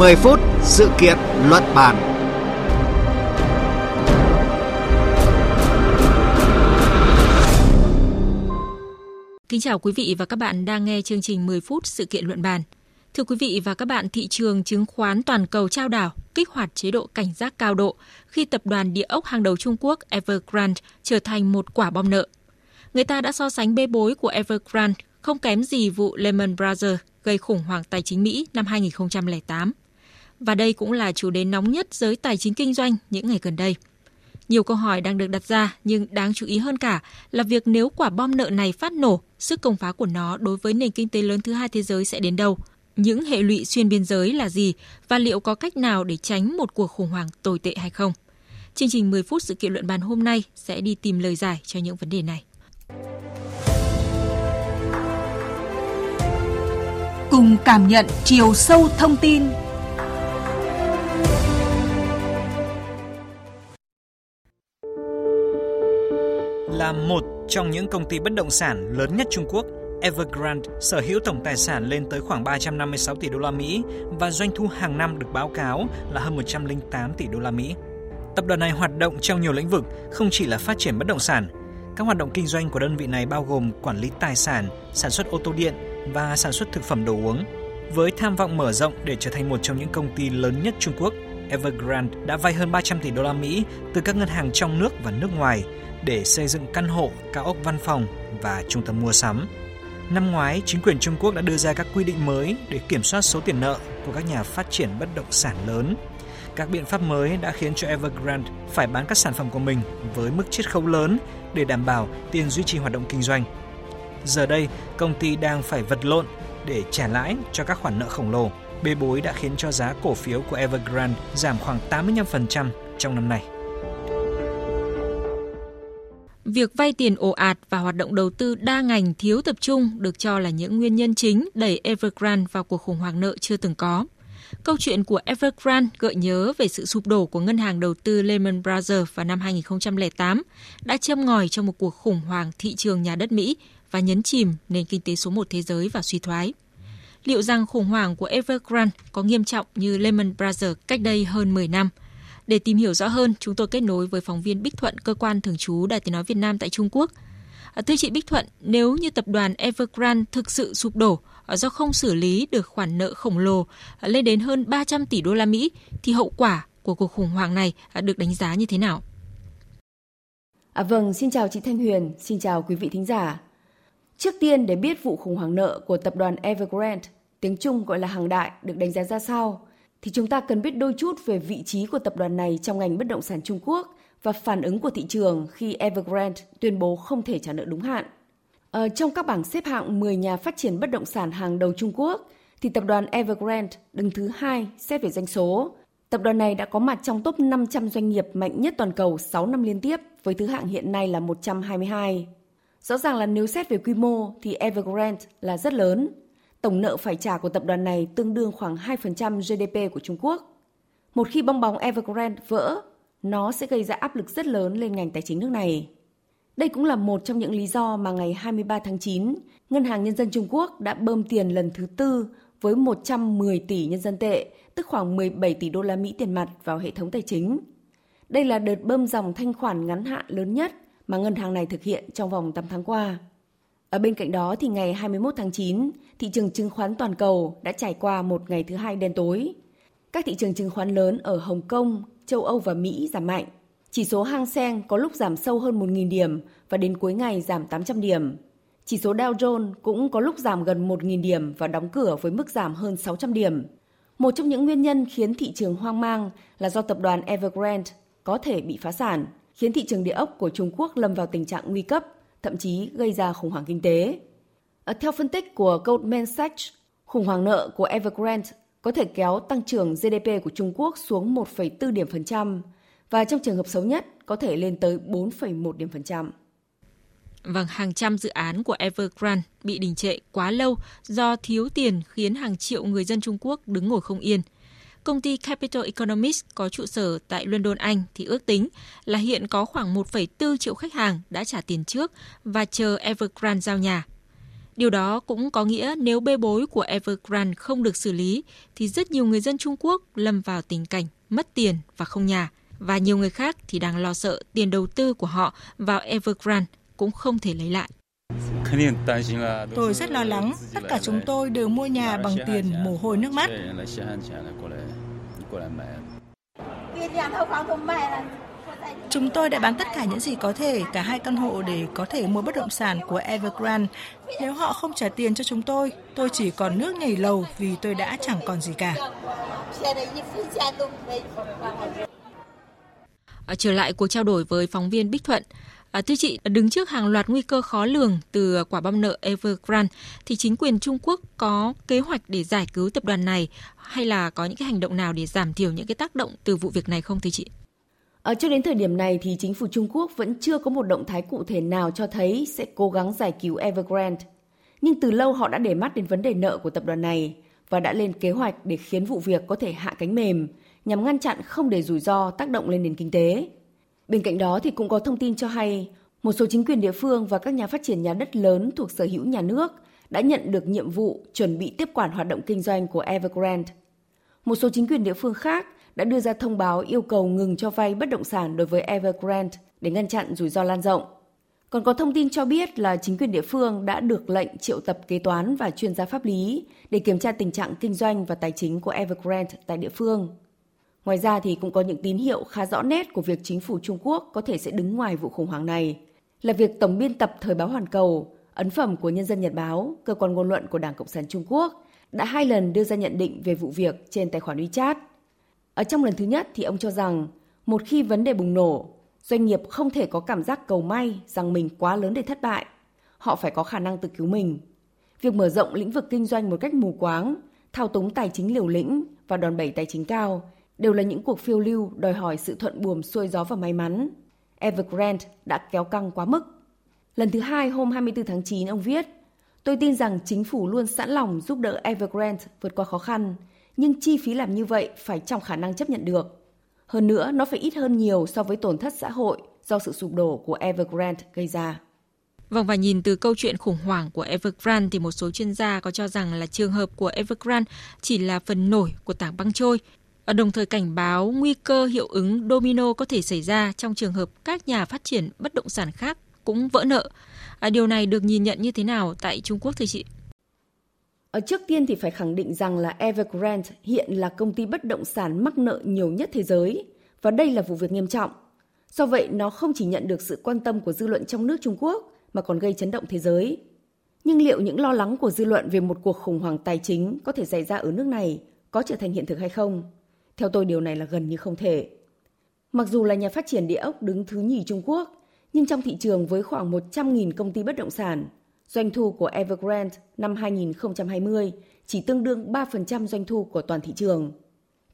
10 phút sự kiện luận bàn. Kính chào quý vị và các bạn đang nghe chương trình 10 phút sự kiện luận bàn. Thưa quý vị và các bạn, thị trường chứng khoán toàn cầu trao đảo kích hoạt chế độ cảnh giác cao độ khi tập đoàn địa ốc hàng đầu Trung Quốc Evergrande trở thành một quả bom nợ. Người ta đã so sánh bê bối của Evergrande không kém gì vụ Lehman Brothers gây khủng hoảng tài chính Mỹ năm 2008. Và đây cũng là chủ đề nóng nhất giới tài chính kinh doanh những ngày gần đây. Nhiều câu hỏi đang được đặt ra nhưng đáng chú ý hơn cả là việc nếu quả bom nợ này phát nổ, sức công phá của nó đối với nền kinh tế lớn thứ hai thế giới sẽ đến đâu? Những hệ lụy xuyên biên giới là gì và liệu có cách nào để tránh một cuộc khủng hoảng tồi tệ hay không? Chương trình 10 phút sự kiện luận bàn hôm nay sẽ đi tìm lời giải cho những vấn đề này. Cùng cảm nhận chiều sâu thông tin là một trong những công ty bất động sản lớn nhất Trung Quốc, Evergrande sở hữu tổng tài sản lên tới khoảng 356 tỷ đô la Mỹ và doanh thu hàng năm được báo cáo là hơn 108 tỷ đô la Mỹ. Tập đoàn này hoạt động trong nhiều lĩnh vực, không chỉ là phát triển bất động sản. Các hoạt động kinh doanh của đơn vị này bao gồm quản lý tài sản, sản xuất ô tô điện và sản xuất thực phẩm đồ uống. Với tham vọng mở rộng để trở thành một trong những công ty lớn nhất Trung Quốc, Evergrande đã vay hơn 300 tỷ đô la Mỹ từ các ngân hàng trong nước và nước ngoài để xây dựng căn hộ, cao ốc văn phòng và trung tâm mua sắm. Năm ngoái, chính quyền Trung Quốc đã đưa ra các quy định mới để kiểm soát số tiền nợ của các nhà phát triển bất động sản lớn. Các biện pháp mới đã khiến cho Evergrande phải bán các sản phẩm của mình với mức chiết khấu lớn để đảm bảo tiền duy trì hoạt động kinh doanh. Giờ đây, công ty đang phải vật lộn để trả lãi cho các khoản nợ khổng lồ. Bê bối đã khiến cho giá cổ phiếu của Evergrande giảm khoảng 85% trong năm nay. Việc vay tiền ồ ạt và hoạt động đầu tư đa ngành thiếu tập trung được cho là những nguyên nhân chính đẩy Evergrande vào cuộc khủng hoảng nợ chưa từng có. Câu chuyện của Evergrande gợi nhớ về sự sụp đổ của ngân hàng đầu tư Lehman Brothers vào năm 2008 đã châm ngòi cho một cuộc khủng hoảng thị trường nhà đất Mỹ và nhấn chìm nền kinh tế số một thế giới vào suy thoái. Liệu rằng khủng hoảng của Evergrande có nghiêm trọng như Lehman Brothers cách đây hơn 10 năm – để tìm hiểu rõ hơn, chúng tôi kết nối với phóng viên Bích Thuận, cơ quan thường trú Đài Tiếng Nói Việt Nam tại Trung Quốc. À, thưa chị Bích Thuận, nếu như tập đoàn Evergrande thực sự sụp đổ à, do không xử lý được khoản nợ khổng lồ à, lên đến hơn 300 tỷ đô la Mỹ, thì hậu quả của cuộc khủng hoảng này được đánh giá như thế nào? À, vâng, xin chào chị Thanh Huyền, xin chào quý vị thính giả. Trước tiên để biết vụ khủng hoảng nợ của tập đoàn Evergrande, tiếng Trung gọi là hàng đại, được đánh giá ra sao, thì chúng ta cần biết đôi chút về vị trí của tập đoàn này trong ngành bất động sản Trung Quốc và phản ứng của thị trường khi Evergrande tuyên bố không thể trả nợ đúng hạn. Ở trong các bảng xếp hạng 10 nhà phát triển bất động sản hàng đầu Trung Quốc, thì tập đoàn Evergrande đứng thứ hai xét về doanh số. Tập đoàn này đã có mặt trong top 500 doanh nghiệp mạnh nhất toàn cầu 6 năm liên tiếp với thứ hạng hiện nay là 122. Rõ ràng là nếu xét về quy mô thì Evergrande là rất lớn, Tổng nợ phải trả của tập đoàn này tương đương khoảng 2% GDP của Trung Quốc. Một khi bong bóng Evergrande vỡ, nó sẽ gây ra áp lực rất lớn lên ngành tài chính nước này. Đây cũng là một trong những lý do mà ngày 23 tháng 9, Ngân hàng Nhân dân Trung Quốc đã bơm tiền lần thứ tư với 110 tỷ nhân dân tệ, tức khoảng 17 tỷ đô la Mỹ tiền mặt vào hệ thống tài chính. Đây là đợt bơm dòng thanh khoản ngắn hạn lớn nhất mà ngân hàng này thực hiện trong vòng 8 tháng qua. Ở bên cạnh đó thì ngày 21 tháng 9, thị trường chứng khoán toàn cầu đã trải qua một ngày thứ hai đen tối. Các thị trường chứng khoán lớn ở Hồng Kông, châu Âu và Mỹ giảm mạnh. Chỉ số Hang Seng có lúc giảm sâu hơn 1.000 điểm và đến cuối ngày giảm 800 điểm. Chỉ số Dow Jones cũng có lúc giảm gần 1.000 điểm và đóng cửa với mức giảm hơn 600 điểm. Một trong những nguyên nhân khiến thị trường hoang mang là do tập đoàn Evergrande có thể bị phá sản, khiến thị trường địa ốc của Trung Quốc lâm vào tình trạng nguy cấp thậm chí gây ra khủng hoảng kinh tế. À, theo phân tích của Goldman Sachs, khủng hoảng nợ của Evergrande có thể kéo tăng trưởng GDP của Trung Quốc xuống 1,4 điểm phần trăm và trong trường hợp xấu nhất có thể lên tới 4,1 điểm phần trăm. Vâng, hàng trăm dự án của Evergrande bị đình trệ quá lâu do thiếu tiền khiến hàng triệu người dân Trung Quốc đứng ngồi không yên – Công ty Capital Economics có trụ sở tại London, Anh thì ước tính là hiện có khoảng 1,4 triệu khách hàng đã trả tiền trước và chờ Evergrande giao nhà. Điều đó cũng có nghĩa nếu bê bối của Evergrande không được xử lý thì rất nhiều người dân Trung Quốc lâm vào tình cảnh mất tiền và không nhà và nhiều người khác thì đang lo sợ tiền đầu tư của họ vào Evergrande cũng không thể lấy lại. Tôi rất lo lắng, tất cả chúng tôi đều mua nhà bằng tiền mồ hôi nước mắt. Chúng tôi đã bán tất cả những gì có thể, cả hai căn hộ để có thể mua bất động sản của Evergrande. Nếu họ không trả tiền cho chúng tôi, tôi chỉ còn nước nhảy lầu vì tôi đã chẳng còn gì cả. À, trở lại cuộc trao đổi với phóng viên Bích Thuận, À, thưa chị, đứng trước hàng loạt nguy cơ khó lường từ quả bom nợ Evergrande, thì chính quyền Trung Quốc có kế hoạch để giải cứu tập đoàn này hay là có những cái hành động nào để giảm thiểu những cái tác động từ vụ việc này không thưa chị? À, cho đến thời điểm này thì chính phủ Trung Quốc vẫn chưa có một động thái cụ thể nào cho thấy sẽ cố gắng giải cứu Evergrande. Nhưng từ lâu họ đã để mắt đến vấn đề nợ của tập đoàn này và đã lên kế hoạch để khiến vụ việc có thể hạ cánh mềm nhằm ngăn chặn không để rủi ro tác động lên nền kinh tế. Bên cạnh đó thì cũng có thông tin cho hay, một số chính quyền địa phương và các nhà phát triển nhà đất lớn thuộc sở hữu nhà nước đã nhận được nhiệm vụ chuẩn bị tiếp quản hoạt động kinh doanh của Evergrande. Một số chính quyền địa phương khác đã đưa ra thông báo yêu cầu ngừng cho vay bất động sản đối với Evergrande để ngăn chặn rủi ro lan rộng. Còn có thông tin cho biết là chính quyền địa phương đã được lệnh triệu tập kế toán và chuyên gia pháp lý để kiểm tra tình trạng kinh doanh và tài chính của Evergrande tại địa phương. Ngoài ra thì cũng có những tín hiệu khá rõ nét của việc chính phủ Trung Quốc có thể sẽ đứng ngoài vụ khủng hoảng này, là việc Tổng biên tập Thời báo Hoàn Cầu, ấn phẩm của Nhân dân Nhật báo, cơ quan ngôn luận của Đảng Cộng sản Trung Quốc, đã hai lần đưa ra nhận định về vụ việc trên tài khoản WeChat. Ở trong lần thứ nhất thì ông cho rằng, một khi vấn đề bùng nổ, doanh nghiệp không thể có cảm giác cầu may rằng mình quá lớn để thất bại. Họ phải có khả năng tự cứu mình. Việc mở rộng lĩnh vực kinh doanh một cách mù quáng, thao túng tài chính liều lĩnh và đòn bẩy tài chính cao đều là những cuộc phiêu lưu đòi hỏi sự thuận buồm xuôi gió và may mắn. Evergrande đã kéo căng quá mức. Lần thứ hai hôm 24 tháng 9 ông viết, Tôi tin rằng chính phủ luôn sẵn lòng giúp đỡ Evergrande vượt qua khó khăn, nhưng chi phí làm như vậy phải trong khả năng chấp nhận được. Hơn nữa, nó phải ít hơn nhiều so với tổn thất xã hội do sự sụp đổ của Evergrande gây ra. Vâng và nhìn từ câu chuyện khủng hoảng của Evergrande thì một số chuyên gia có cho rằng là trường hợp của Evergrande chỉ là phần nổi của tảng băng trôi và đồng thời cảnh báo nguy cơ hiệu ứng domino có thể xảy ra trong trường hợp các nhà phát triển bất động sản khác cũng vỡ nợ. À, điều này được nhìn nhận như thế nào tại Trung Quốc thưa chị? Ở trước tiên thì phải khẳng định rằng là Evergrande hiện là công ty bất động sản mắc nợ nhiều nhất thế giới và đây là vụ việc nghiêm trọng. Do vậy, nó không chỉ nhận được sự quan tâm của dư luận trong nước Trung Quốc mà còn gây chấn động thế giới. Nhưng liệu những lo lắng của dư luận về một cuộc khủng hoảng tài chính có thể xảy ra ở nước này có trở thành hiện thực hay không? Theo tôi điều này là gần như không thể. Mặc dù là nhà phát triển địa ốc đứng thứ nhì Trung Quốc, nhưng trong thị trường với khoảng 100.000 công ty bất động sản, doanh thu của Evergrande năm 2020 chỉ tương đương 3% doanh thu của toàn thị trường.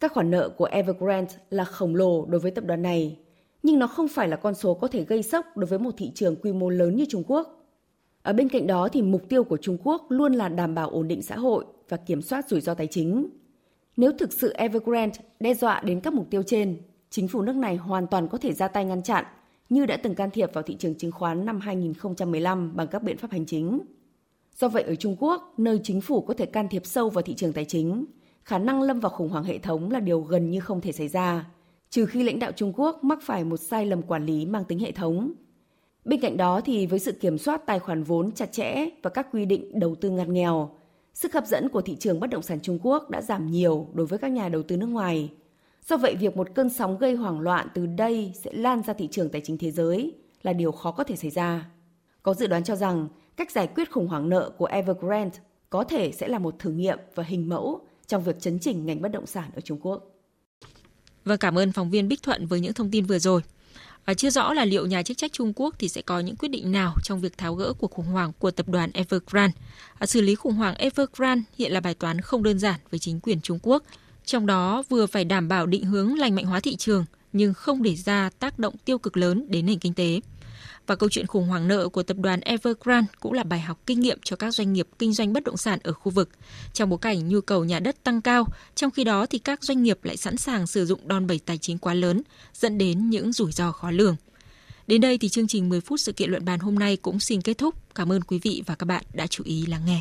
Các khoản nợ của Evergrande là khổng lồ đối với tập đoàn này, nhưng nó không phải là con số có thể gây sốc đối với một thị trường quy mô lớn như Trung Quốc. Ở bên cạnh đó thì mục tiêu của Trung Quốc luôn là đảm bảo ổn định xã hội và kiểm soát rủi ro tài chính. Nếu thực sự Evergrande đe dọa đến các mục tiêu trên, chính phủ nước này hoàn toàn có thể ra tay ngăn chặn như đã từng can thiệp vào thị trường chứng khoán năm 2015 bằng các biện pháp hành chính. Do vậy ở Trung Quốc, nơi chính phủ có thể can thiệp sâu vào thị trường tài chính, khả năng lâm vào khủng hoảng hệ thống là điều gần như không thể xảy ra, trừ khi lãnh đạo Trung Quốc mắc phải một sai lầm quản lý mang tính hệ thống. Bên cạnh đó thì với sự kiểm soát tài khoản vốn chặt chẽ và các quy định đầu tư ngặt nghèo, sức hấp dẫn của thị trường bất động sản Trung Quốc đã giảm nhiều đối với các nhà đầu tư nước ngoài. Do vậy, việc một cơn sóng gây hoảng loạn từ đây sẽ lan ra thị trường tài chính thế giới là điều khó có thể xảy ra. Có dự đoán cho rằng cách giải quyết khủng hoảng nợ của Evergrande có thể sẽ là một thử nghiệm và hình mẫu trong việc chấn chỉnh ngành bất động sản ở Trung Quốc. Vâng, cảm ơn phóng viên Bích Thuận với những thông tin vừa rồi. Và chưa rõ là liệu nhà chức trách Trung Quốc thì sẽ có những quyết định nào trong việc tháo gỡ cuộc khủng hoảng của tập đoàn Evergrande. À, xử lý khủng hoảng Evergrande hiện là bài toán không đơn giản với chính quyền Trung Quốc, trong đó vừa phải đảm bảo định hướng lành mạnh hóa thị trường nhưng không để ra tác động tiêu cực lớn đến nền kinh tế. Và câu chuyện khủng hoảng nợ của tập đoàn Evergrande cũng là bài học kinh nghiệm cho các doanh nghiệp kinh doanh bất động sản ở khu vực. Trong bối cảnh nhu cầu nhà đất tăng cao, trong khi đó thì các doanh nghiệp lại sẵn sàng sử dụng đòn bẩy tài chính quá lớn, dẫn đến những rủi ro khó lường. Đến đây thì chương trình 10 phút sự kiện luận bàn hôm nay cũng xin kết thúc. Cảm ơn quý vị và các bạn đã chú ý lắng nghe.